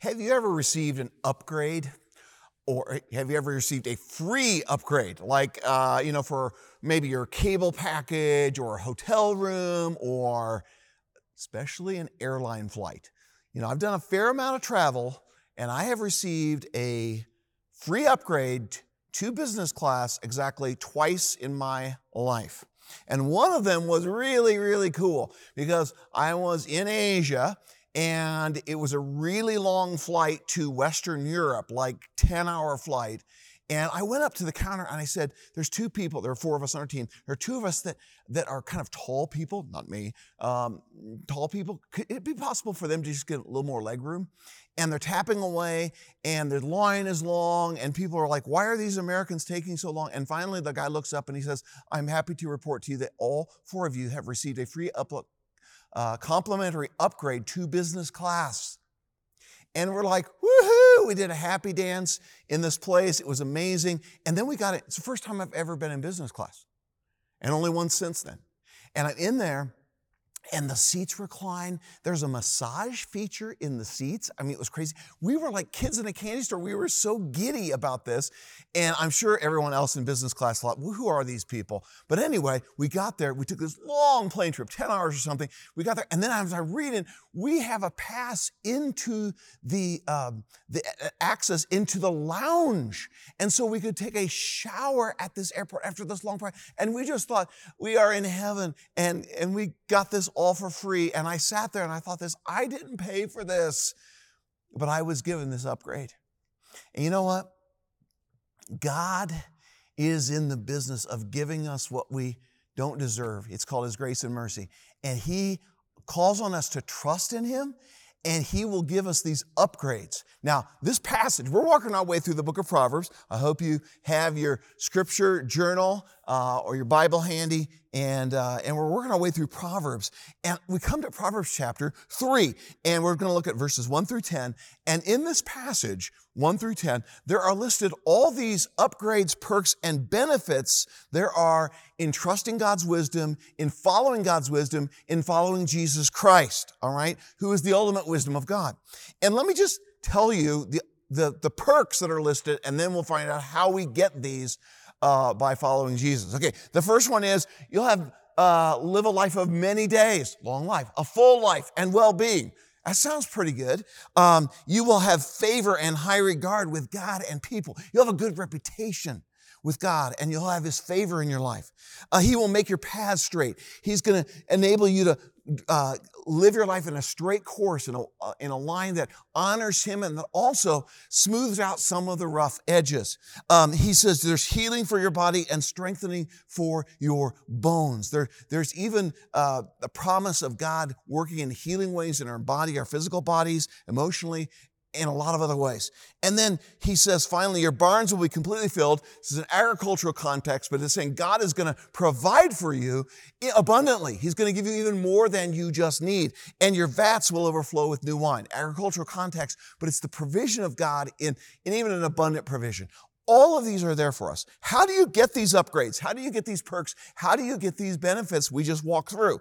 Have you ever received an upgrade? Or have you ever received a free upgrade, like, uh, you know, for maybe your cable package or a hotel room or especially an airline flight? You know, I've done a fair amount of travel and I have received a free upgrade to business class exactly twice in my life. And one of them was really, really cool because I was in Asia and it was a really long flight to Western Europe, like 10 hour flight. And I went up to the counter and I said, There's two people, there are four of us on our team. There are two of us that, that are kind of tall people, not me, um, tall people. Could it be possible for them to just get a little more leg room? And they're tapping away and the line is long and people are like, Why are these Americans taking so long? And finally, the guy looks up and he says, I'm happy to report to you that all four of you have received a free upload uh, complimentary upgrade to business class. And we're like, woohoo! We did a happy dance in this place. It was amazing. And then we got it. It's the first time I've ever been in business class, and only once since then. And I'm in there, and the seats recline. There's a massage feature in the seats. I mean, it was crazy. We were like kids in a candy store. We were so giddy about this. And I'm sure everyone else in business class thought, well, who are these people? But anyway, we got there. We took this long plane trip, 10 hours or something. We got there. And then as I read it, we have a pass into the, um, the access into the lounge. And so we could take a shower at this airport after this long flight. And we just thought, we are in heaven. And, and we got this all for free. And I sat there and I thought this, I didn't pay for this, but I was given this upgrade. And you know what? God is in the business of giving us what we don't deserve. It's called His grace and mercy. And He calls on us to trust in Him and he will give us these upgrades. Now, this passage, we're walking our way through the book of Proverbs. I hope you have your scripture journal uh, or your Bible handy, and, uh, and we're working our way through Proverbs. And we come to Proverbs chapter 3, and we're going to look at verses 1 through 10. And in this passage, 1 through 10, there are listed all these upgrades, perks, and benefits there are in trusting God's wisdom, in following God's wisdom, in following Jesus Christ, all right, who is the ultimate wisdom of God. And let me just tell you the, the, the perks that are listed, and then we'll find out how we get these uh, by following Jesus. Okay, the first one is you'll have uh, live a life of many days, long life, a full life, and well-being. That sounds pretty good. Um, you will have favor and high regard with God and people. You'll have a good reputation with God and you'll have His favor in your life. Uh, he will make your paths straight. He's going to enable you to uh, live your life in a straight course, in a, uh, in a line that honors Him and that also smooths out some of the rough edges. Um, he says there's healing for your body and strengthening for your bones. There, there's even uh, the promise of God working in healing ways in our body, our physical bodies, emotionally, in a lot of other ways. And then he says, finally, your barns will be completely filled. This is an agricultural context, but it's saying God is going to provide for you abundantly. He's going to give you even more than you just need. And your vats will overflow with new wine. Agricultural context, but it's the provision of God in, in even an abundant provision. All of these are there for us. How do you get these upgrades? How do you get these perks? How do you get these benefits we just walked through?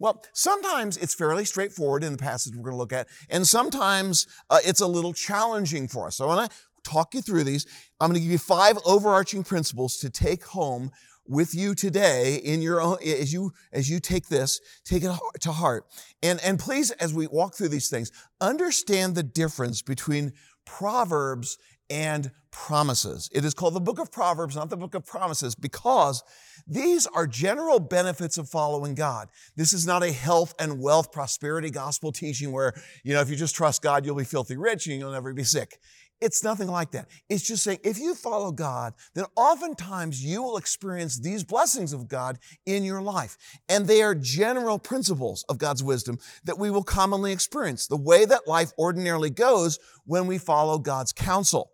Well, sometimes it's fairly straightforward in the passage we're going to look at, and sometimes uh, it's a little challenging for us. So I want to talk you through these. I'm going to give you five overarching principles to take home with you today in your own as you as you take this take it to heart and and please as we walk through these things understand the difference between proverbs and promises. It is called the book of Proverbs, not the book of promises, because these are general benefits of following God. This is not a health and wealth prosperity gospel teaching where, you know, if you just trust God, you'll be filthy rich and you'll never be sick. It's nothing like that. It's just saying if you follow God, then oftentimes you will experience these blessings of God in your life. And they are general principles of God's wisdom that we will commonly experience, the way that life ordinarily goes when we follow God's counsel.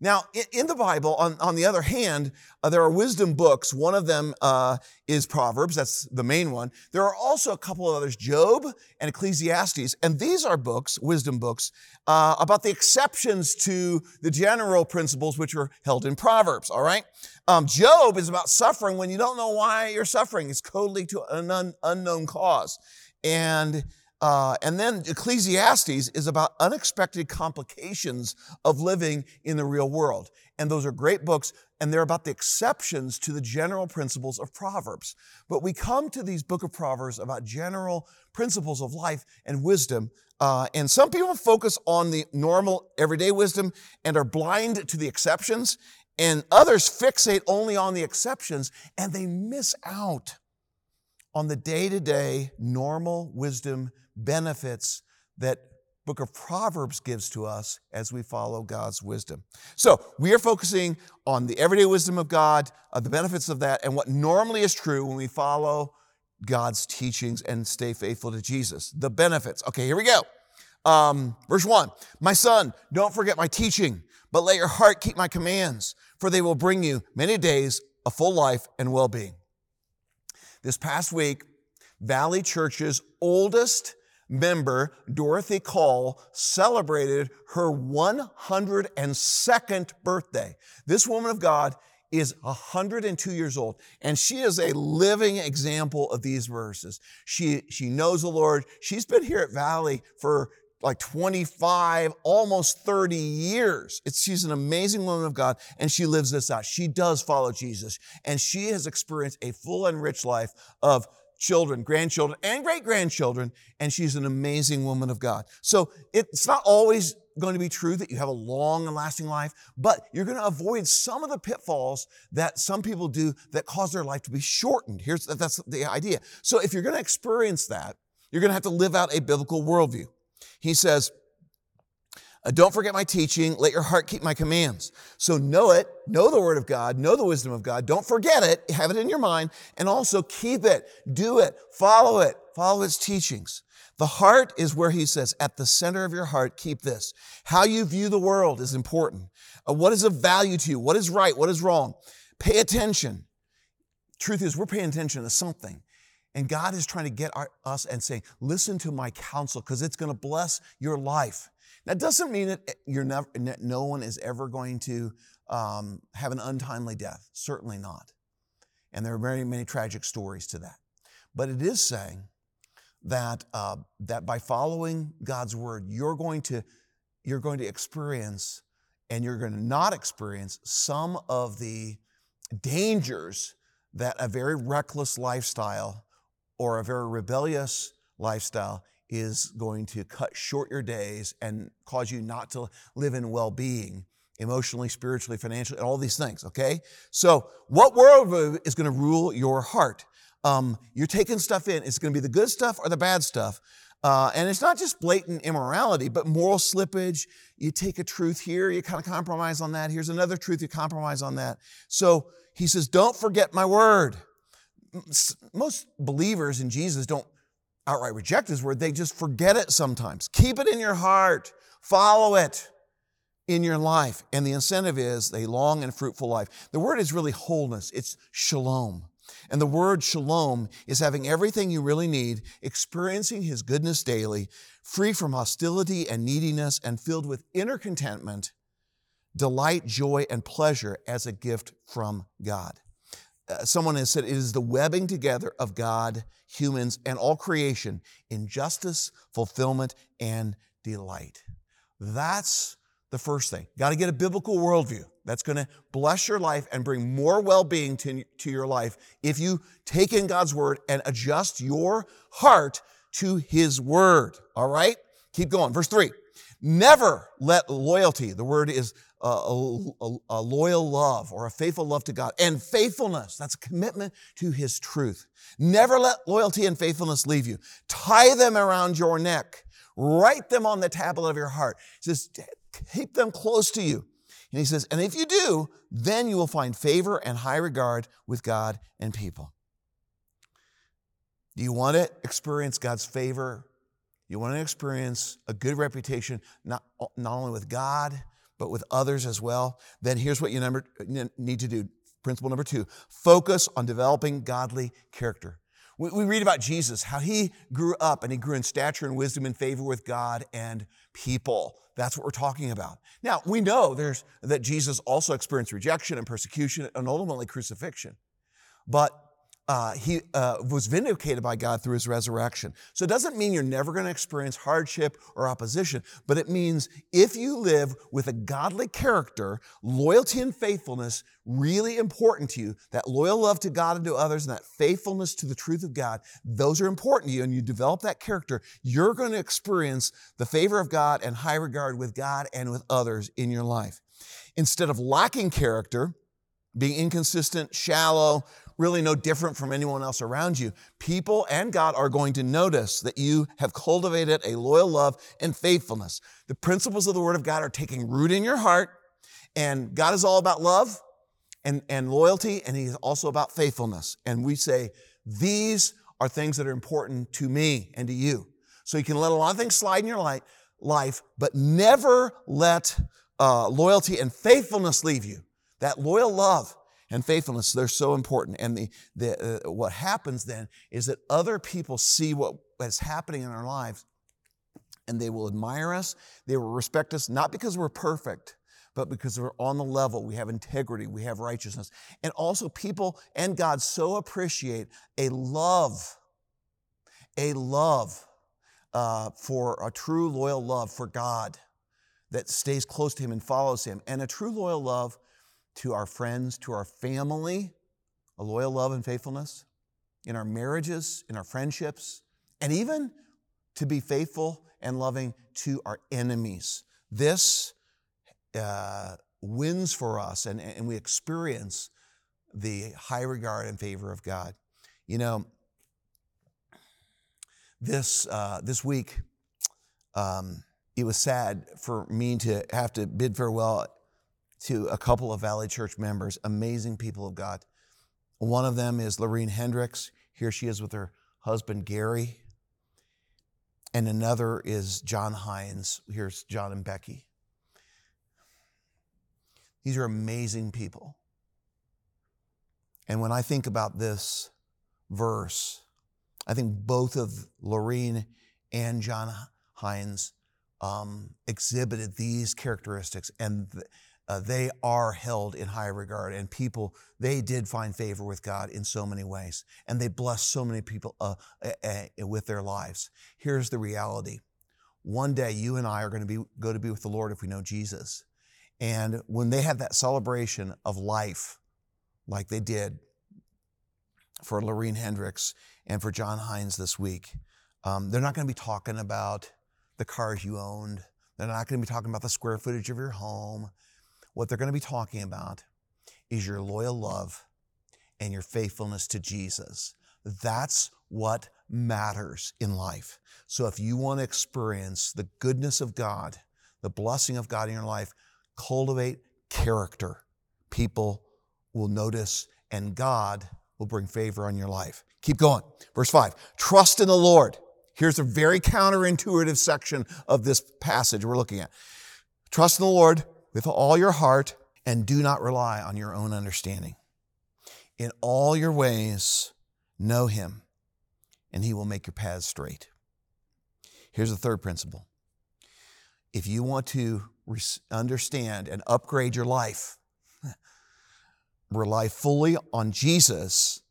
Now, in the Bible, on, on the other hand, uh, there are wisdom books. One of them uh, is Proverbs. That's the main one. There are also a couple of others, Job and Ecclesiastes. And these are books, wisdom books, uh, about the exceptions to the general principles which are held in Proverbs, all right? Um, Job is about suffering when you don't know why you're suffering. It's totally to an un- unknown cause. And Uh, and then Ecclesiastes is about unexpected complications of living in the real world. And those are great books, and they're about the exceptions to the general principles of Proverbs. But we come to these book of Proverbs about general principles of life and wisdom. Uh, and some people focus on the normal everyday wisdom and are blind to the exceptions, and others fixate only on the exceptions and they miss out on the day to day normal wisdom benefits that book of proverbs gives to us as we follow god's wisdom. So we are focusing on the everyday wisdom of god uh, the benefits of that and what normally is true when we follow god's teachings and stay faithful to jesus. The benefits. Okay here we go. Um, verse 1 my son don't forget my teaching but let your heart keep my commands for they will bring you many days a full life and well-being. This past week valley church's oldest member, Dorothy Call, celebrated her 102nd birthday. This woman of God is 102 years old, and she is a living example of these verses. She, she knows the Lord. She's been here at Valley for like 25, almost 30 years. It's, she's an amazing woman of God, and she lives this out. She does follow Jesus, and she has experienced a full and rich life of children, grandchildren, and great grandchildren, and she's an amazing woman of God. So it's not always going to be true that you have a long and lasting life, but you're going to avoid some of the pitfalls that some people do that cause their life to be shortened. Here's that's the idea. So if you're going to experience that, you're going to have to live out a biblical worldview. He says, uh, don't forget my teaching. Let your heart keep my commands. So know it, know the word of God, know the wisdom of God. Don't forget it, have it in your mind, and also keep it, do it, follow it, follow its teachings. The heart is where he says, at the center of your heart, keep this. How you view the world is important. Uh, what is of value to you? What is right? What is wrong? Pay attention. Truth is, we're paying attention to something. And God is trying to get our, us and saying, listen to my counsel because it's going to bless your life. That doesn't mean that you're never, no one is ever going to um, have an untimely death. Certainly not. And there are very many tragic stories to that. But it is saying that, uh, that by following God's word, you're going to, you're going to experience and you're going to not experience some of the dangers that a very reckless lifestyle or a very rebellious lifestyle is going to cut short your days and cause you not to live in well being emotionally, spiritually, financially, all these things, okay? So, what worldview is going to rule your heart? Um, you're taking stuff in. It's going to be the good stuff or the bad stuff. Uh, and it's not just blatant immorality, but moral slippage. You take a truth here, you kind of compromise on that. Here's another truth, you compromise on that. So he says, Don't forget my word. Most believers in Jesus don't outright reject his word, they just forget it sometimes. Keep it in your heart, follow it in your life. And the incentive is a long and fruitful life. The word is really wholeness, it's shalom. And the word shalom is having everything you really need, experiencing his goodness daily, free from hostility and neediness, and filled with inner contentment, delight, joy, and pleasure as a gift from God. Uh, someone has said it is the webbing together of God, humans, and all creation in justice, fulfillment, and delight. That's the first thing. Got to get a biblical worldview. That's going to bless your life and bring more well being to, to your life if you take in God's word and adjust your heart to his word. All right? Keep going. Verse three. Never let loyalty, the word is a, a, a, loyal love or a faithful love to God, and faithfulness, that's a commitment to His truth. Never let loyalty and faithfulness leave you. Tie them around your neck. Write them on the tablet of your heart. He says, keep them close to you. And he says, and if you do, then you will find favor and high regard with God and people. Do you want to experience God's favor you want to experience a good reputation, not, not only with God, but with others as well, then here's what you number, need to do. Principle number two focus on developing godly character. We, we read about Jesus, how he grew up and he grew in stature and wisdom and favor with God and people. That's what we're talking about. Now, we know there's, that Jesus also experienced rejection and persecution and ultimately crucifixion. But uh, he uh, was vindicated by God through his resurrection. So it doesn't mean you're never going to experience hardship or opposition, but it means if you live with a godly character, loyalty and faithfulness really important to you, that loyal love to God and to others, and that faithfulness to the truth of God, those are important to you, and you develop that character, you're going to experience the favor of God and high regard with God and with others in your life. Instead of lacking character, being inconsistent, shallow, really no different from anyone else around you. People and God are going to notice that you have cultivated a loyal love and faithfulness. The principles of the Word of God are taking root in your heart, and God is all about love and, and loyalty, and He's also about faithfulness. And we say, these are things that are important to me and to you. So you can let a lot of things slide in your life, but never let uh, loyalty and faithfulness leave you. That loyal love and faithfulness, they're so important. And the, the, uh, what happens then is that other people see what is happening in our lives and they will admire us, they will respect us, not because we're perfect, but because we're on the level, we have integrity, we have righteousness. And also, people and God so appreciate a love, a love uh, for a true loyal love for God that stays close to Him and follows Him, and a true loyal love to our friends, to our family, a loyal love and faithfulness, in our marriages, in our friendships, and even to be faithful and loving to our enemies. This uh, wins for us, and, and we experience the high regard and favor of God. You know, this, uh, this week, um, it was sad for me to have to bid farewell to a couple of Valley Church members, amazing people of God. One of them is Lorene Hendricks. Here she is with her husband, Gary. And another is John Hines. Here's John and Becky. These are amazing people. And when I think about this verse, I think both of Lorene and John Hines um, exhibited these characteristics. And uh, they are held in high regard and people they did find favor with god in so many ways and they blessed so many people uh, uh, with their lives here's the reality one day you and i are going to be go to be with the lord if we know jesus and when they have that celebration of life like they did for Lorene Hendricks and for John Hines this week, um, they're not going to be talking about the cars you owned. They're not going to be talking about the square footage of your home. What they're going to be talking about is your loyal love and your faithfulness to Jesus. That's what matters in life. So if you want to experience the goodness of God, the blessing of God in your life, cultivate character. People will notice and God will bring favor on your life. Keep going. Verse 5 Trust in the Lord. Here's a very counterintuitive section of this passage we're looking at. Trust in the Lord with all your heart and do not rely on your own understanding. In all your ways, know him, and he will make your paths straight. Here's the third principle. If you want to understand and upgrade your life, rely fully on Jesus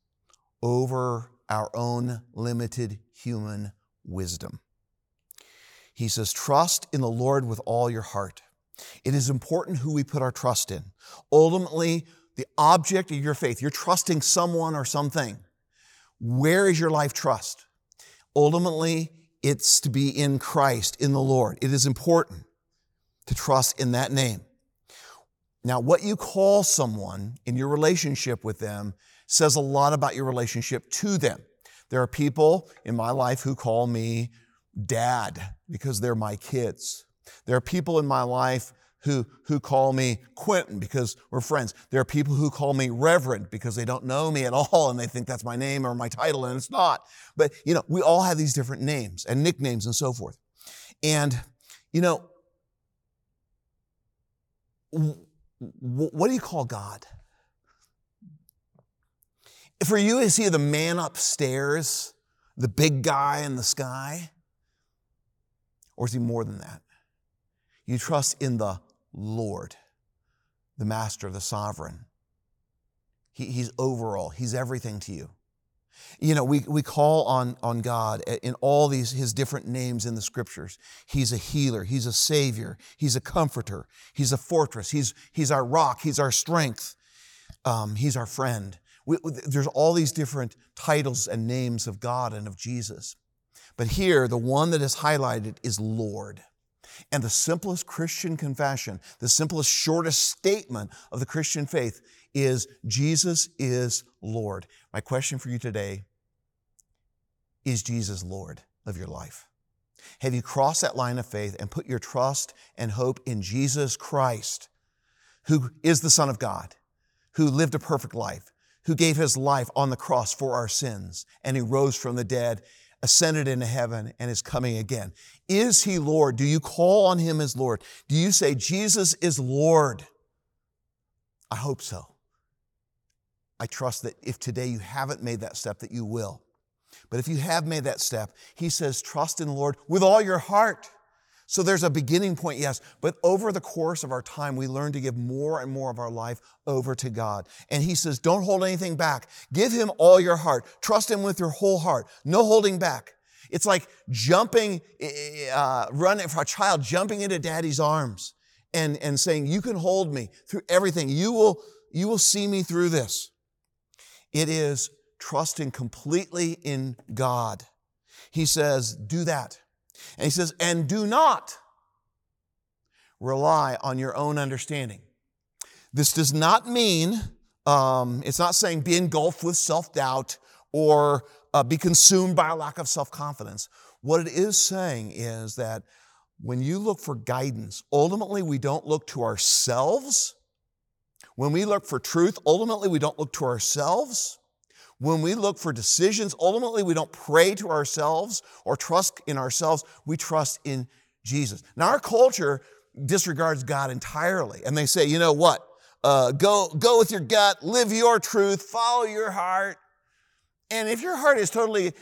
over our own limited human wisdom. He says, Trust in the Lord with all your heart it is important who we put our trust in. Ultimately, the object of your faith, you're trusting someone or something. Where is your life trust? Ultimately, it's to be in Christ, in the Lord. It is important to trust in that name. Now, what you call someone in your relationship with them says a lot about your relationship to them. There are people in my life who call me dad because they're my kids. There are people in my life who, who call me Quentin because we're friends. There are people who call me Reverend because they don't know me at all and they think that's my name or my title and it's not. But, you know, we all have these different names and nicknames and so forth. And, you know, what do you call God? For you, is he the man upstairs, the big guy in the sky? Or is he more than that? You trust in the Lord, the Master, the Sovereign. He, he's overall, He's everything to you. You know, we, we call on, on God in all these his different names in the scriptures. He's a healer, he's a savior, he's a comforter, he's a fortress, he's, he's our rock, he's our strength, um, he's our friend. We, there's all these different titles and names of God and of Jesus. But here, the one that is highlighted is Lord. And the simplest Christian confession, the simplest, shortest statement of the Christian faith is Jesus is Lord. My question for you today is Jesus Lord of your life? Have you crossed that line of faith and put your trust and hope in Jesus Christ, who is the Son of God, who lived a perfect life, who gave his life on the cross for our sins, and he rose from the dead, ascended into heaven, and is coming again? Is he Lord? Do you call on him as Lord? Do you say, Jesus is Lord? I hope so. I trust that if today you haven't made that step, that you will. But if you have made that step, he says, trust in the Lord with all your heart. So there's a beginning point, yes, but over the course of our time, we learn to give more and more of our life over to God. And he says, don't hold anything back. Give him all your heart. Trust him with your whole heart. No holding back. It's like jumping, eh, eh, eh, uh, running for a child, jumping into daddy's arms and, and saying, you can hold me through everything. You will, you will see me through this. It is trusting completely in God. He says, do that. And he says, and do not rely on your own understanding. This does not mean, um, it's not saying be engulfed with self doubt or uh, be consumed by a lack of self confidence. What it is saying is that when you look for guidance, ultimately we don't look to ourselves. When we look for truth, ultimately we don't look to ourselves. When we look for decisions, ultimately we don't pray to ourselves or trust in ourselves, we trust in Jesus. Now, our culture disregards God entirely, and they say, you know what? Uh, go, go with your gut, live your truth, follow your heart. And if your heart is totally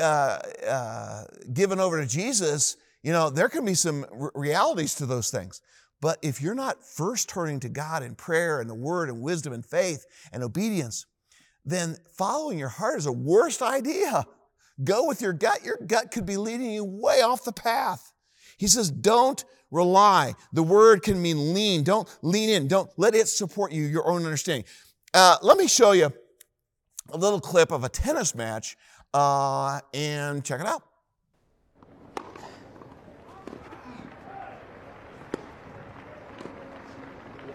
uh, uh, given over to Jesus, you know, there can be some realities to those things. But if you're not first turning to God in prayer and the word and wisdom and faith and obedience, then following your heart is a worst idea. Go with your gut. Your gut could be leading you way off the path. He says, don't rely. The word can mean lean. Don't lean in. Don't let it support you, your own understanding. Uh, let me show you a little clip of a tennis match uh, and check it out.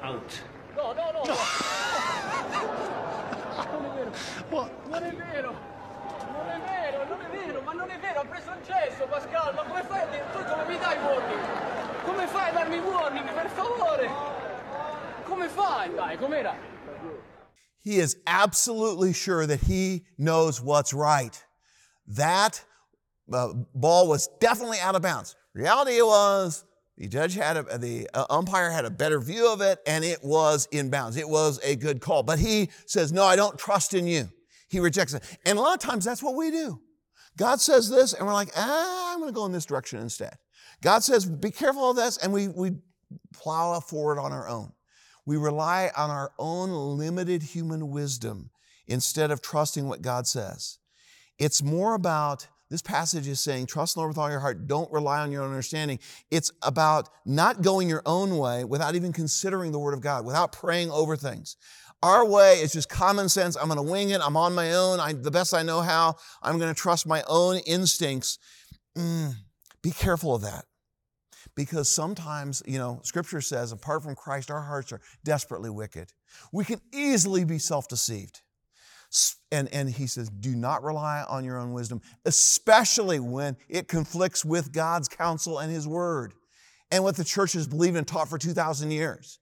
Out. No, no, no. no. Ma non è vero! Non è vero, non è vero, ma non è vero, ha preso Pascal, ma come fai? Tu come mi dai warning? Come fai a darmi warning, per favore? Come fai? Dai, com'era? He is absolutely sure that he knows what's right. That uh, ball was definitely out of bounds. Reality was the judge had a, the uh, umpire had a better view of it and it was in bounds. It was a good call. But he says, no, I don't trust in you. He rejects it. And a lot of times that's what we do. God says this and we're like, ah, I'm going to go in this direction instead. God says, be careful of this. And we, we plow forward on our own. We rely on our own limited human wisdom instead of trusting what God says. It's more about this passage is saying, trust the Lord with all your heart. Don't rely on your own understanding. It's about not going your own way without even considering the Word of God, without praying over things. Our way is just common sense. I'm going to wing it. I'm on my own. I, the best I know how. I'm going to trust my own instincts. Mm, be careful of that. Because sometimes, you know, scripture says, apart from Christ, our hearts are desperately wicked. We can easily be self deceived. And, and he says, do not rely on your own wisdom, especially when it conflicts with God's counsel and his word and what the church has believed and taught for 2,000 years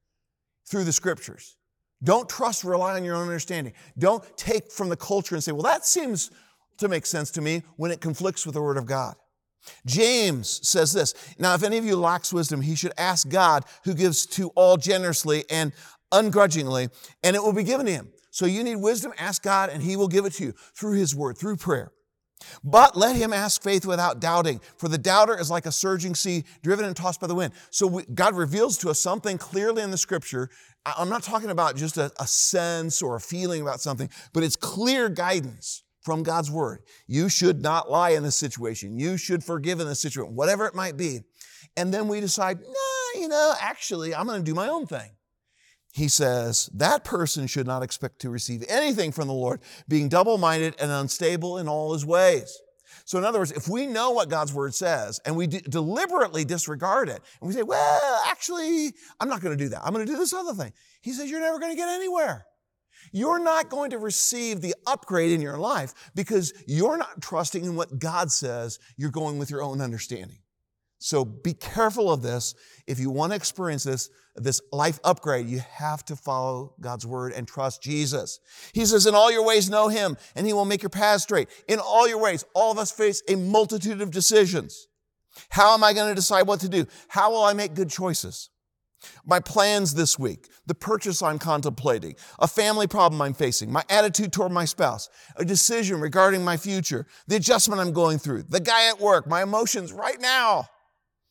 through the scriptures. Don't trust, rely on your own understanding. Don't take from the culture and say, well, that seems to make sense to me when it conflicts with the word of God. James says this Now, if any of you lacks wisdom, he should ask God, who gives to all generously and ungrudgingly, and it will be given to him. So you need wisdom, ask God, and He will give it to you through His Word, through prayer. But let him ask faith without doubting, for the doubter is like a surging sea driven and tossed by the wind. So we, God reveals to us something clearly in the scripture. I'm not talking about just a, a sense or a feeling about something, but it's clear guidance from God's word. You should not lie in this situation. You should forgive in this situation, whatever it might be. And then we decide, nah, you know, actually, I'm going to do my own thing. He says that person should not expect to receive anything from the Lord, being double minded and unstable in all his ways. So, in other words, if we know what God's word says and we de- deliberately disregard it, and we say, well, actually, I'm not going to do that. I'm going to do this other thing. He says, you're never going to get anywhere. You're not going to receive the upgrade in your life because you're not trusting in what God says. You're going with your own understanding. So be careful of this. If you want to experience this, this life upgrade, you have to follow God's word and trust Jesus. He says, in all your ways, know him and he will make your path straight. In all your ways, all of us face a multitude of decisions. How am I going to decide what to do? How will I make good choices? My plans this week, the purchase I'm contemplating, a family problem I'm facing, my attitude toward my spouse, a decision regarding my future, the adjustment I'm going through, the guy at work, my emotions right now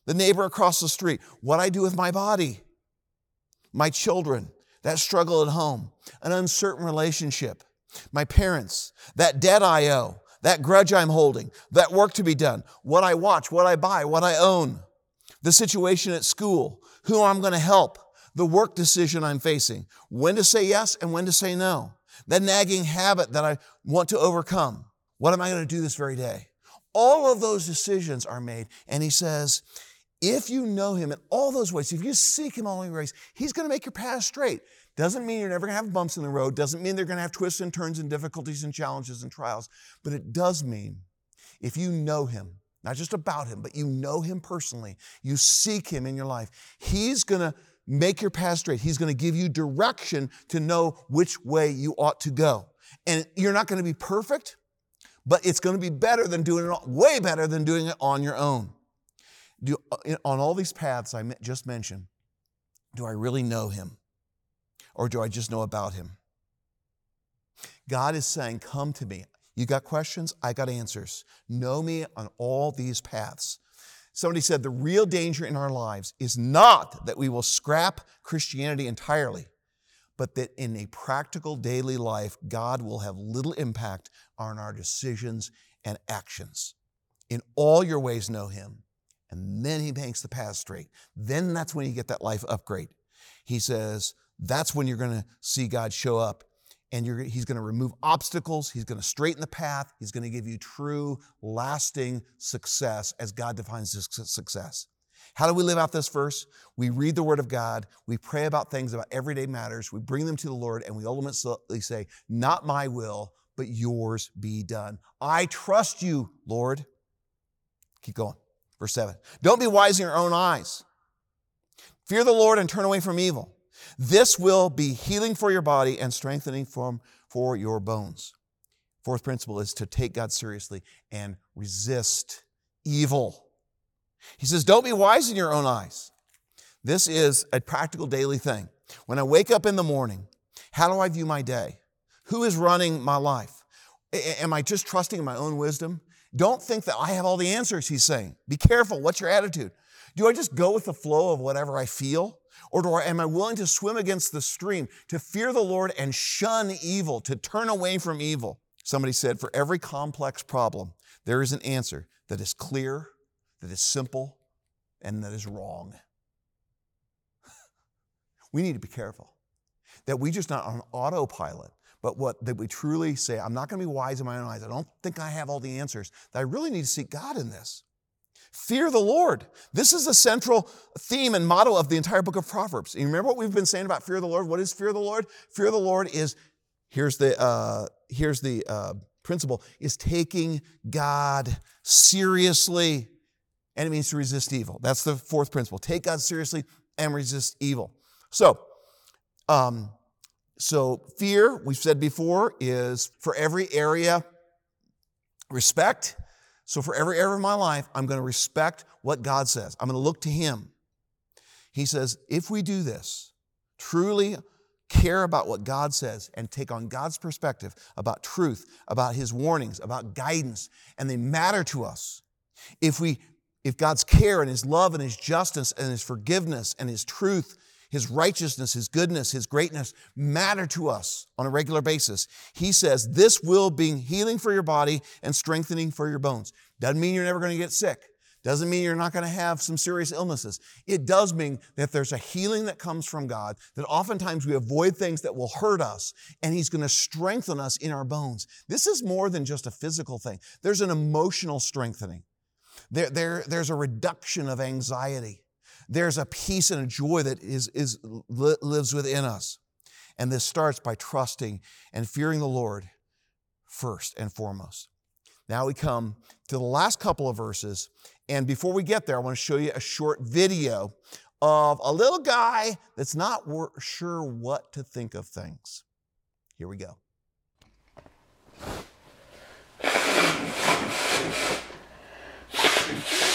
the neighbor across the street, what I do with my body, my children, that struggle at home, an uncertain relationship, my parents, that debt I owe, that grudge I'm holding, that work to be done, what I watch, what I buy, what I own, the situation at school, who I'm going to help, the work decision I'm facing, when to say yes and when to say no, that nagging habit that I want to overcome. What am I going to do this very day? All of those decisions are made. And he says, if you know him in all those ways, if you seek him all in ways, he's going to make your path straight. Doesn't mean you're never going to have bumps in the road. Doesn't mean they're going to have twists and turns and difficulties and challenges and trials. But it does mean if you know him, not just about him, but you know him personally, you seek him in your life, he's going to make your path straight. He's going to give you direction to know which way you ought to go. And you're not going to be perfect, but it's going to be better than doing it, way better than doing it on your own. Do, uh, on all these paths I just mentioned, do I really know him? Or do I just know about him? God is saying, Come to me. You got questions? I got answers. Know me on all these paths. Somebody said the real danger in our lives is not that we will scrap Christianity entirely, but that in a practical daily life, God will have little impact on our decisions and actions. In all your ways, know Him and then he makes the path straight. Then that's when you get that life upgrade. He says, that's when you're going to see God show up and he's going to remove obstacles. He's going to straighten the path. He's going to give you true, lasting success as God defines success. How do we live out this verse? We read the Word of God. We pray about things about everyday matters. We bring them to the Lord and we ultimately say, Not my will, but yours be done. I trust you, Lord. Keep going. Verse 7. Don't be wise in your own eyes. Fear the Lord and turn away from evil. This will be healing for your body and strengthening from, for your bones. Fourth principle is to take God seriously and resist evil. He says, Don't be wise in your own eyes. This is a practical daily thing. When I wake up in the morning, how do I view my day? Who is running my life? Am I just trusting in my own wisdom? Don't think that I have all the answers, he's saying. Be careful. What's your attitude? Do I just go with the flow of whatever I feel? Or do I, am I willing to swim against the stream, to fear the Lord and shun evil, to turn away from evil? Somebody said, for every complex problem, there is an answer that is clear, that is simple, and that is wrong. we need to be careful that we just not on autopilot but what that we truly say, I'm not going to be wise in my own eyes. I don't think I have all the answers. That I really need to seek God in this. Fear the Lord. This is the central theme and model of the entire book of Proverbs. You remember what we've been saying about fear of the Lord? What is fear of the Lord? Fear of the Lord is here's the uh, here's the uh, principle is taking God seriously, and it means to resist evil. That's the fourth principle. Take God seriously and resist evil. So, um, so, fear, we've said before, is for every area, respect. So, for every area of my life, I'm going to respect what God says. I'm going to look to Him. He says, if we do this, truly care about what God says and take on God's perspective about truth, about His warnings, about guidance, and they matter to us. If we if God's care and His love and His justice and His forgiveness and His truth His righteousness, His goodness, His greatness matter to us on a regular basis. He says this will be healing for your body and strengthening for your bones. Doesn't mean you're never going to get sick. Doesn't mean you're not going to have some serious illnesses. It does mean that there's a healing that comes from God, that oftentimes we avoid things that will hurt us, and He's going to strengthen us in our bones. This is more than just a physical thing, there's an emotional strengthening. There, there, there's a reduction of anxiety. There's a peace and a joy that is, is, lives within us. And this starts by trusting and fearing the Lord first and foremost. Now we come to the last couple of verses. And before we get there, I want to show you a short video of a little guy that's not sure what to think of things. Here we go.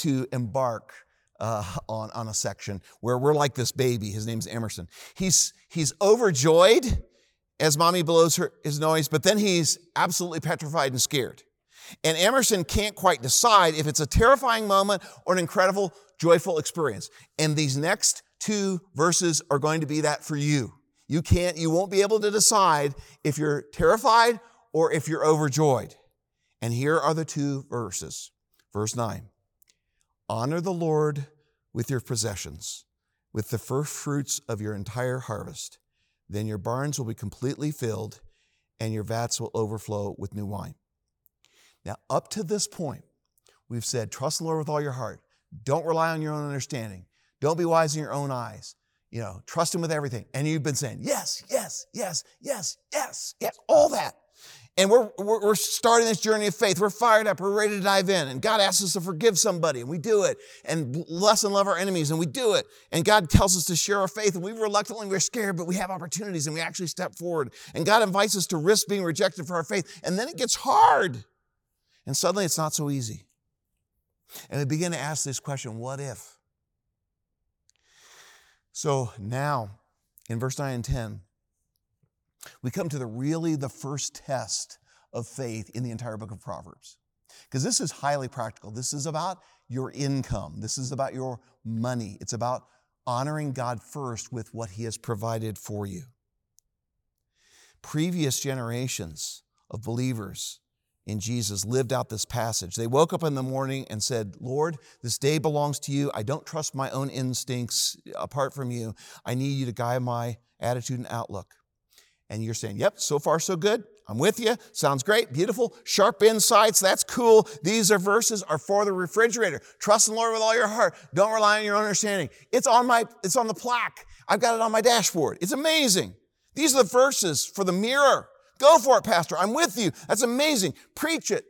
to embark uh, on, on a section where we're like this baby. His name's Emerson. He's, he's overjoyed as mommy blows her, his noise, but then he's absolutely petrified and scared. And Emerson can't quite decide if it's a terrifying moment or an incredible, joyful experience. And these next two verses are going to be that for you. You can't, you won't be able to decide if you're terrified or if you're overjoyed. And here are the two verses. Verse 9 Honor the Lord with your possessions, with the first fruits of your entire harvest. Then your barns will be completely filled and your vats will overflow with new wine. Now, up to this point, we've said, trust the Lord with all your heart. Don't rely on your own understanding. Don't be wise in your own eyes. You know, trust Him with everything. And you've been saying, yes, yes, yes, yes, yes, yes, all that. And we're, we're, starting this journey of faith. We're fired up. We're ready to dive in. And God asks us to forgive somebody, and we do it. And bless and love our enemies, and we do it. And God tells us to share our faith, and we reluctantly, we're scared, but we have opportunities, and we actually step forward. And God invites us to risk being rejected for our faith. And then it gets hard. And suddenly it's not so easy. And we begin to ask this question what if? So now, in verse 9 and 10, we come to the really the first test of faith in the entire book of Proverbs. Because this is highly practical. This is about your income. This is about your money. It's about honoring God first with what He has provided for you. Previous generations of believers in Jesus lived out this passage. They woke up in the morning and said, Lord, this day belongs to you. I don't trust my own instincts apart from you. I need you to guide my attitude and outlook and you're saying, yep, so far so good. I'm with you. Sounds great. Beautiful. Sharp insights. That's cool. These are verses are for the refrigerator. Trust in the Lord with all your heart. Don't rely on your own understanding. It's on my, it's on the plaque. I've got it on my dashboard. It's amazing. These are the verses for the mirror. Go for it, Pastor. I'm with you. That's amazing. Preach it.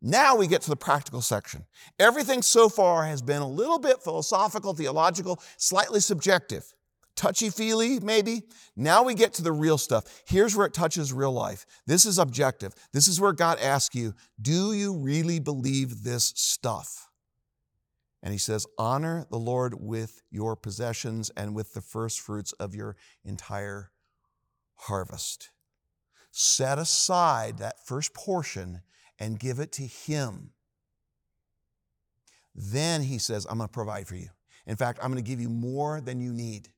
Now we get to the practical section. Everything so far has been a little bit philosophical, theological, slightly subjective touchy feely, maybe. Now we get to the real stuff. Here's where it touches real life. This is objective. This is where God asks you, Do you really believe this stuff? And he says, Honor the Lord with your possessions and with the first fruits of your entire harvest. Set aside that first portion and give it to him. Then he says, I'm going to provide for you. In fact, I'm going to give you more than you need.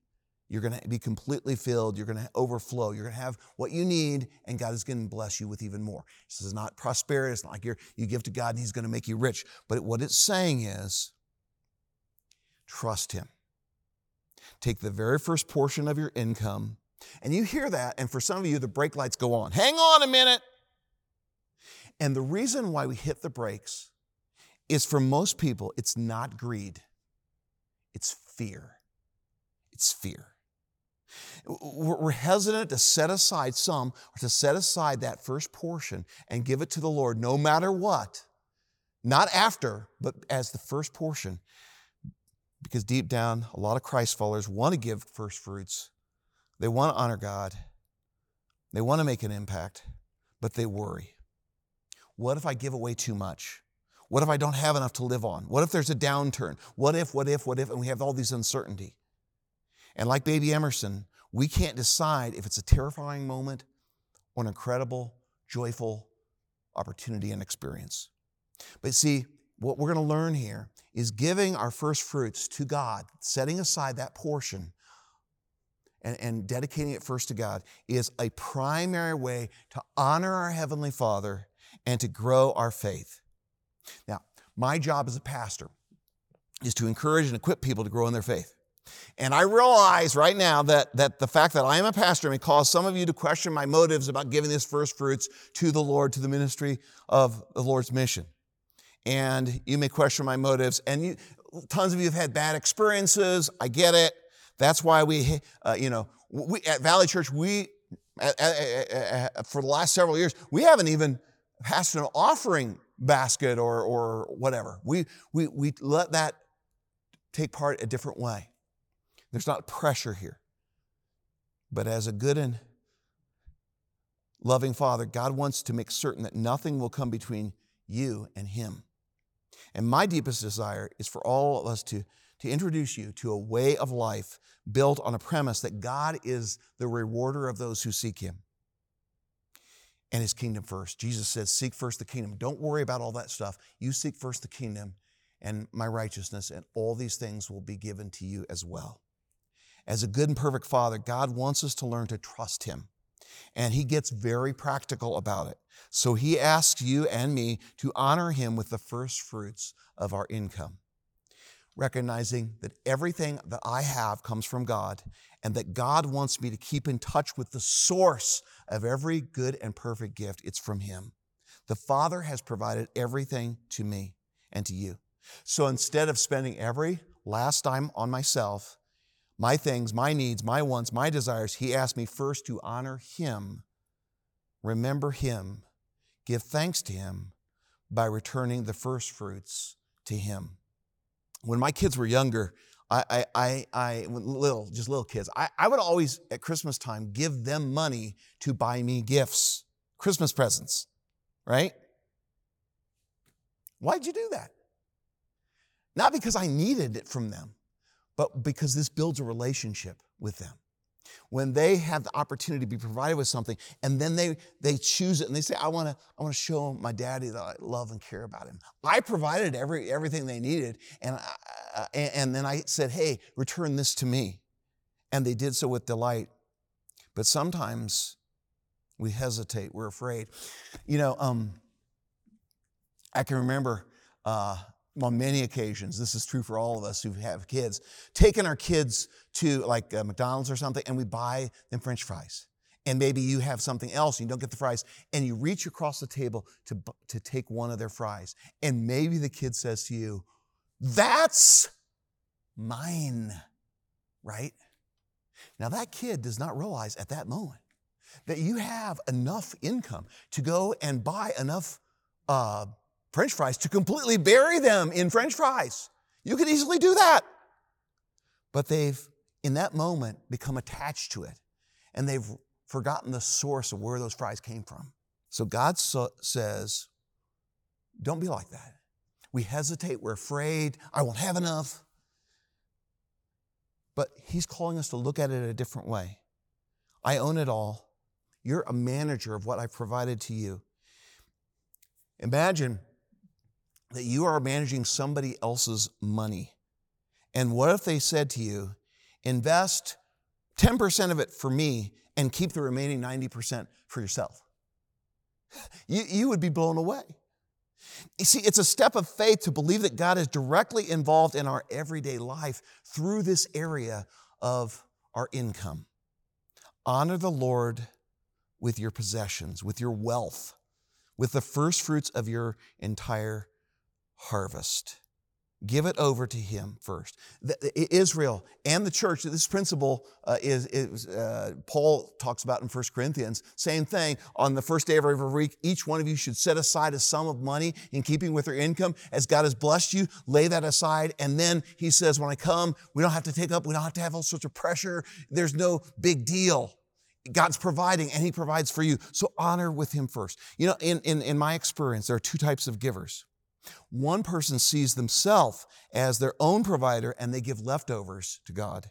You're going to be completely filled. You're going to overflow. You're going to have what you need, and God is going to bless you with even more. This is not prosperity. It's not like you you give to God and He's going to make you rich. But what it's saying is trust Him. Take the very first portion of your income, and you hear that, and for some of you, the brake lights go on. Hang on a minute. And the reason why we hit the brakes is for most people, it's not greed, it's fear. It's fear. We're hesitant to set aside some or to set aside that first portion and give it to the Lord no matter what. Not after, but as the first portion. Because deep down, a lot of Christ followers want to give first fruits. They want to honor God. They want to make an impact, but they worry. What if I give away too much? What if I don't have enough to live on? What if there's a downturn? What if, what if, what if? And we have all these uncertainty. And like baby Emerson, we can't decide if it's a terrifying moment or an incredible, joyful opportunity and experience. But see, what we're going to learn here is giving our first fruits to God, setting aside that portion and, and dedicating it first to God is a primary way to honor our Heavenly Father and to grow our faith. Now, my job as a pastor is to encourage and equip people to grow in their faith. And I realize right now that, that the fact that I am a pastor may cause some of you to question my motives about giving this first fruits to the Lord, to the ministry of the Lord's mission. And you may question my motives. And you, tons of you have had bad experiences. I get it. That's why we, uh, you know, we, at Valley Church, we, for the last several years, we haven't even passed an offering basket or, or whatever. We, we, we let that take part a different way. There's not pressure here. But as a good and loving Father, God wants to make certain that nothing will come between you and Him. And my deepest desire is for all of us to, to introduce you to a way of life built on a premise that God is the rewarder of those who seek Him and His kingdom first. Jesus says, Seek first the kingdom. Don't worry about all that stuff. You seek first the kingdom and my righteousness, and all these things will be given to you as well. As a good and perfect Father, God wants us to learn to trust Him. And He gets very practical about it. So He asks you and me to honor Him with the first fruits of our income, recognizing that everything that I have comes from God and that God wants me to keep in touch with the source of every good and perfect gift. It's from Him. The Father has provided everything to me and to you. So instead of spending every last dime on myself, my things, my needs, my wants, my desires, he asked me first to honor him, remember him, give thanks to him by returning the first fruits to him. When my kids were younger, I, I, I, I little, just little kids, I, I would always at Christmas time give them money to buy me gifts, Christmas presents, right? Why'd you do that? Not because I needed it from them but because this builds a relationship with them. When they have the opportunity to be provided with something and then they, they choose it and they say, I want to I wanna show my daddy that I love and care about him. I provided every, everything they needed and, I, and then I said, hey, return this to me. And they did so with delight. But sometimes we hesitate, we're afraid. You know, um, I can remember uh, on many occasions, this is true for all of us who have kids, taking our kids to like uh, McDonald's or something and we buy them french fries. And maybe you have something else and you don't get the fries and you reach across the table to, to take one of their fries. And maybe the kid says to you, That's mine, right? Now, that kid does not realize at that moment that you have enough income to go and buy enough uh, French fries to completely bury them in French fries. You could easily do that. But they've, in that moment, become attached to it and they've forgotten the source of where those fries came from. So God so, says, don't be like that. We hesitate, we're afraid, I won't have enough. But He's calling us to look at it a different way. I own it all. You're a manager of what I've provided to you. Imagine that you are managing somebody else's money. And what if they said to you, invest 10% of it for me and keep the remaining 90% for yourself? You, you would be blown away. You see, it's a step of faith to believe that God is directly involved in our everyday life through this area of our income. Honor the Lord with your possessions, with your wealth with the first fruits of your entire harvest. Give it over to him first. The, Israel and the church, this principle uh, is, is uh, Paul talks about in 1 Corinthians. Same thing. On the first day of every week, each one of you should set aside a sum of money in keeping with your income. As God has blessed you, lay that aside. And then he says, when I come, we don't have to take up, we don't have to have all sorts of pressure. There's no big deal. God's providing and he provides for you. So honor with him first. You know, in, in, in my experience, there are two types of givers. One person sees themselves as their own provider and they give leftovers to God.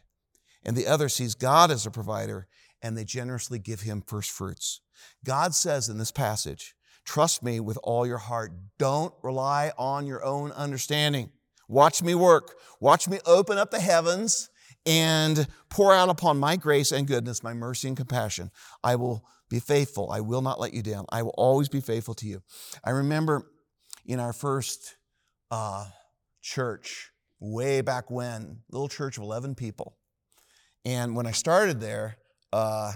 And the other sees God as a provider and they generously give him first fruits. God says in this passage, trust me with all your heart. Don't rely on your own understanding. Watch me work. Watch me open up the heavens and pour out upon my grace and goodness, my mercy and compassion. I will be faithful. I will not let you down. I will always be faithful to you. I remember in our first uh, church, way back when, little church of 11 people. And when I started there, uh,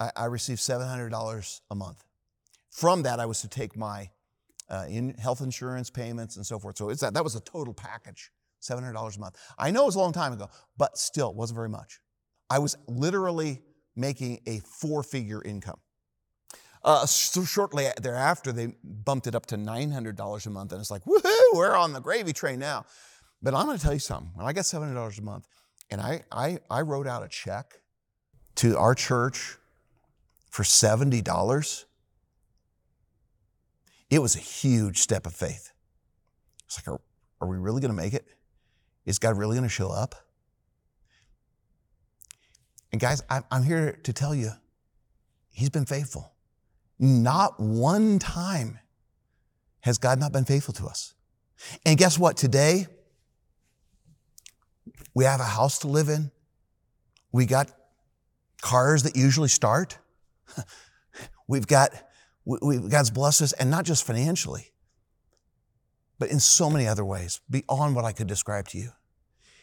I, I, received $700 a month. From that, I was to take my uh, in health insurance payments and so forth. So it's that, that was a total package, $700 a month. I know it was a long time ago, but still, it wasn't very much. I was literally making a four figure income. Uh, so shortly thereafter, they bumped it up to $900 a month, and it's like, woohoo, we're on the gravy train now. But I'm going to tell you something. When I got $700 a month, and I, I, I wrote out a check to our church for $70, it was a huge step of faith. It's like, are, are we really going to make it? Is God really going to show up? And guys, I'm here to tell you, He's been faithful. Not one time has God not been faithful to us. And guess what? Today, we have a house to live in. We got cars that usually start. We've got, we, God's blessed us, and not just financially, but in so many other ways beyond what I could describe to you.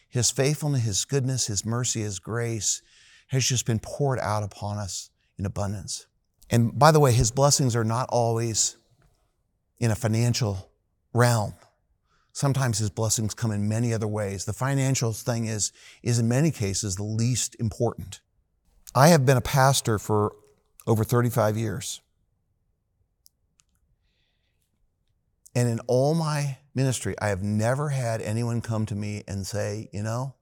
His faithfulness, His goodness, His mercy, His grace has just been poured out upon us in abundance. And by the way, his blessings are not always in a financial realm. Sometimes his blessings come in many other ways. The financial thing is, is in many cases the least important. I have been a pastor for over 35 years. And in all my ministry, I have never had anyone come to me and say, you know,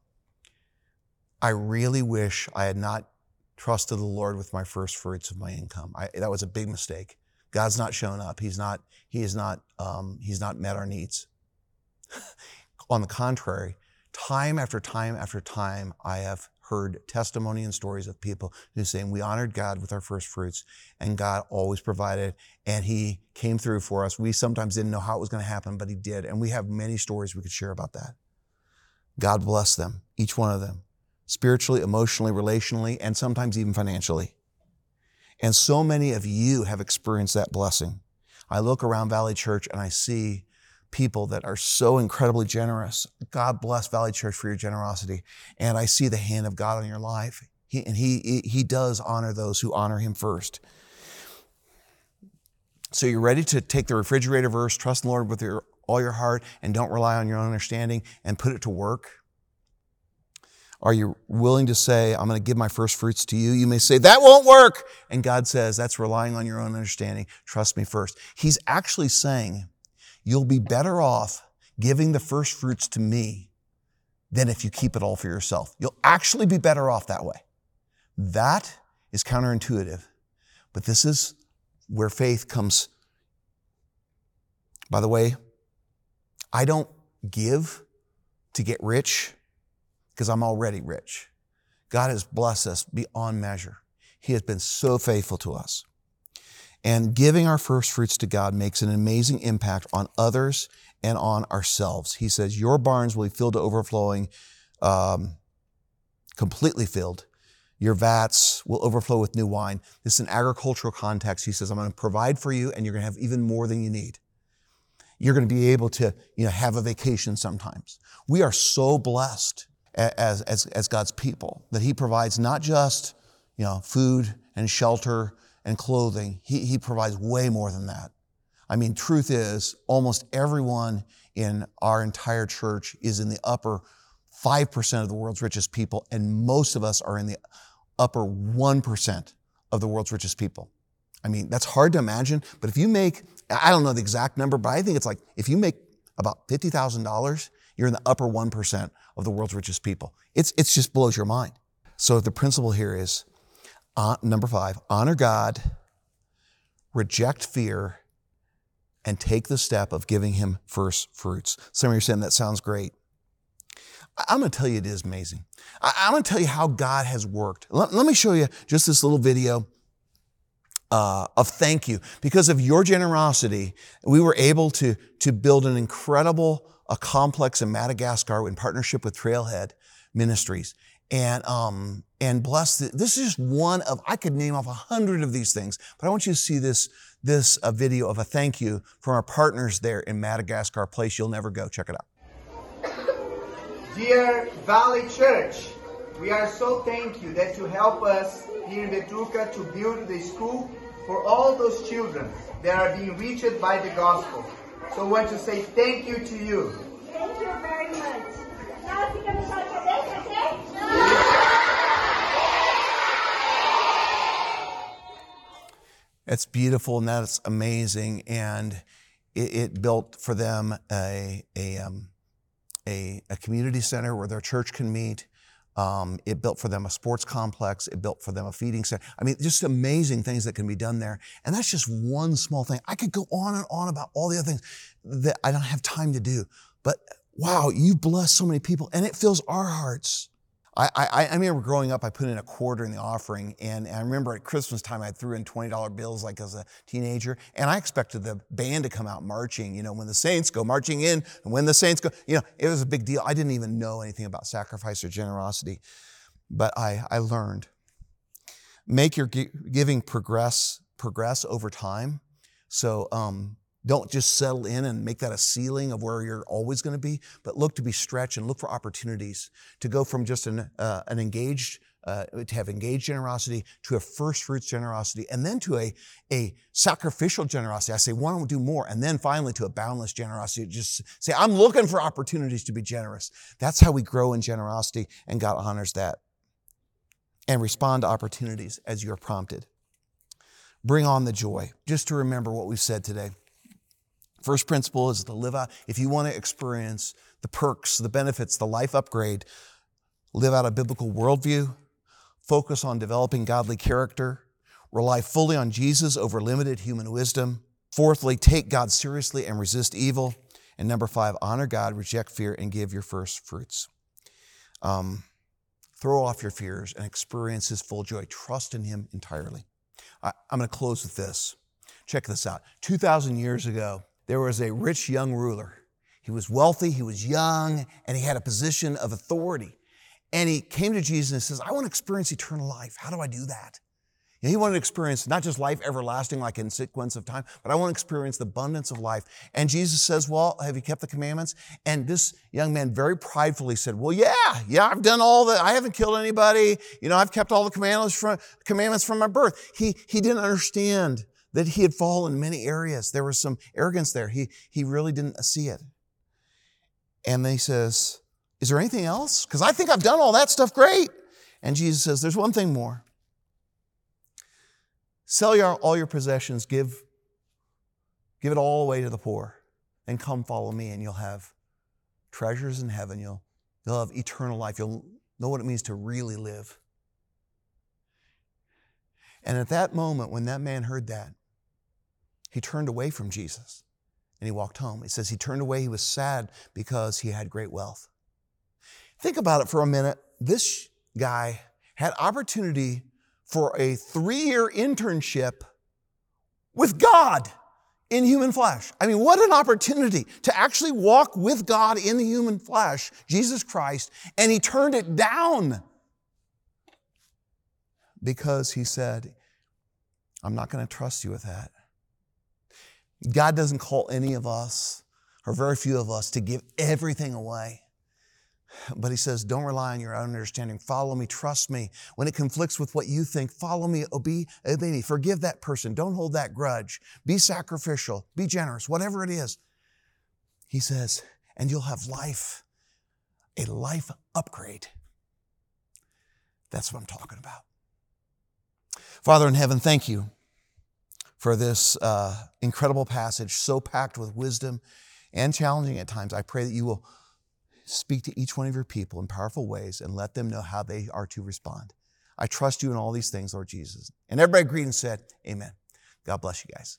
I really wish I had not trusted the Lord with my first fruits of my income. I, that was a big mistake. God's not shown up. He's not, he is not, um, he's not met our needs. On the contrary, time after time after time, I have heard testimony and stories of people who saying we honored God with our first fruits and God always provided and he came through for us. We sometimes didn't know how it was going to happen, but he did. And we have many stories we could share about that. God bless them, each one of them spiritually, emotionally, relationally, and sometimes even financially. And so many of you have experienced that blessing. I look around Valley Church and I see people that are so incredibly generous. God bless Valley Church for your generosity. And I see the hand of God on your life. He, and he, he does honor those who honor him first. So you're ready to take the refrigerator verse, trust the Lord with your, all your heart, and don't rely on your own understanding, and put it to work? Are you willing to say, I'm going to give my first fruits to you? You may say, that won't work. And God says, that's relying on your own understanding. Trust me first. He's actually saying, you'll be better off giving the first fruits to me than if you keep it all for yourself. You'll actually be better off that way. That is counterintuitive, but this is where faith comes. By the way, I don't give to get rich because I'm already rich. God has blessed us beyond measure. He has been so faithful to us. And giving our first fruits to God makes an amazing impact on others and on ourselves. He says, Your barns will be filled to overflowing, um, completely filled. Your vats will overflow with new wine. This is an agricultural context. He says, I'm going to provide for you, and you're going to have even more than you need. You're going to be able to you know, have a vacation sometimes. We are so blessed as, as, as God's people, that He provides not just you know, food and shelter and clothing. He, he provides way more than that. I mean, truth is, almost everyone in our entire church is in the upper 5% of the world's richest people, and most of us are in the upper 1% of the world's richest people. I mean, that's hard to imagine, but if you make, I don't know the exact number, but I think it's like if you make about $50,000, you're in the upper 1% of the world's richest people. It's, it just blows your mind. So the principle here is uh, number five, honor God, reject fear, and take the step of giving him first fruits. Some of you are saying that sounds great. I'm going to tell you it is amazing. I'm going to tell you how God has worked. Let, let me show you just this little video uh, of thank you. Because of your generosity, we were able to, to build an incredible a complex in Madagascar in partnership with Trailhead Ministries. And, um, and bless, the, this is just one of, I could name off a hundred of these things, but I want you to see this, this a video of a thank you from our partners there in Madagascar, place you'll never go. Check it out. Dear Valley Church, we are so thank you that you help us here in Betruca to build the school for all those children that are being reached by the gospel. So I want to say thank you to you. Thank you very much. Now fica no chão de cabeça, okay? It's beautiful and that's amazing. And it, it built for them a, a, um, a, a community center where their church can meet. Um, it built for them a sports complex. It built for them a feeding center. I mean, just amazing things that can be done there. And that's just one small thing. I could go on and on about all the other things that I don't have time to do. But wow, you bless so many people and it fills our hearts. I, I, I, remember growing up, I put in a quarter in the offering, and, and I remember at Christmas time, I threw in $20 bills like as a teenager, and I expected the band to come out marching, you know, when the saints go marching in, and when the saints go, you know, it was a big deal. I didn't even know anything about sacrifice or generosity, but I, I learned. Make your giving progress, progress over time. So, um, don't just settle in and make that a ceiling of where you're always going to be, but look to be stretched and look for opportunities to go from just an, uh, an engaged, uh, to have engaged generosity to a first fruits generosity and then to a, a sacrificial generosity. I say, why don't we do more? And then finally to a boundless generosity. Just say, I'm looking for opportunities to be generous. That's how we grow in generosity and God honors that. And respond to opportunities as you're prompted. Bring on the joy. Just to remember what we've said today. First principle is to live out, if you want to experience the perks, the benefits, the life upgrade, live out a biblical worldview, focus on developing godly character, rely fully on Jesus over limited human wisdom. Fourthly, take God seriously and resist evil. And number five, honor God, reject fear, and give your first fruits. Um, throw off your fears and experience His full joy. Trust in Him entirely. I, I'm going to close with this. Check this out. 2,000 years ago, there was a rich young ruler. He was wealthy, he was young, and he had a position of authority. And he came to Jesus and says, I want to experience eternal life. How do I do that? And he wanted to experience not just life everlasting, like in sequence of time, but I want to experience the abundance of life. And Jesus says, Well, have you kept the commandments? And this young man very pridefully said, Well, yeah, yeah, I've done all that. I haven't killed anybody. You know, I've kept all the commandments from, commandments from my birth. He, he didn't understand that he had fallen in many areas. There was some arrogance there. He, he really didn't see it. And then he says, Is there anything else? Because I think I've done all that stuff great. And Jesus says, There's one thing more. Sell your, all your possessions, give, give it all away to the poor, and come follow me, and you'll have treasures in heaven. You'll, you'll have eternal life. You'll know what it means to really live. And at that moment, when that man heard that, he turned away from Jesus and he walked home. It says he turned away, he was sad because he had great wealth. Think about it for a minute. This guy had opportunity for a three year internship with God in human flesh. I mean, what an opportunity to actually walk with God in the human flesh, Jesus Christ, and he turned it down because he said, I'm not going to trust you with that. God doesn't call any of us, or very few of us, to give everything away. But he says, don't rely on your own understanding. Follow me, trust me. When it conflicts with what you think, follow me, obey, obey me. Forgive that person. Don't hold that grudge. Be sacrificial, be generous, whatever it is. He says, and you'll have life, a life upgrade. That's what I'm talking about. Father in heaven, thank you for this uh, incredible passage, so packed with wisdom and challenging at times. I pray that you will speak to each one of your people in powerful ways and let them know how they are to respond. I trust you in all these things, Lord Jesus. And everybody agreed and said, Amen. God bless you guys.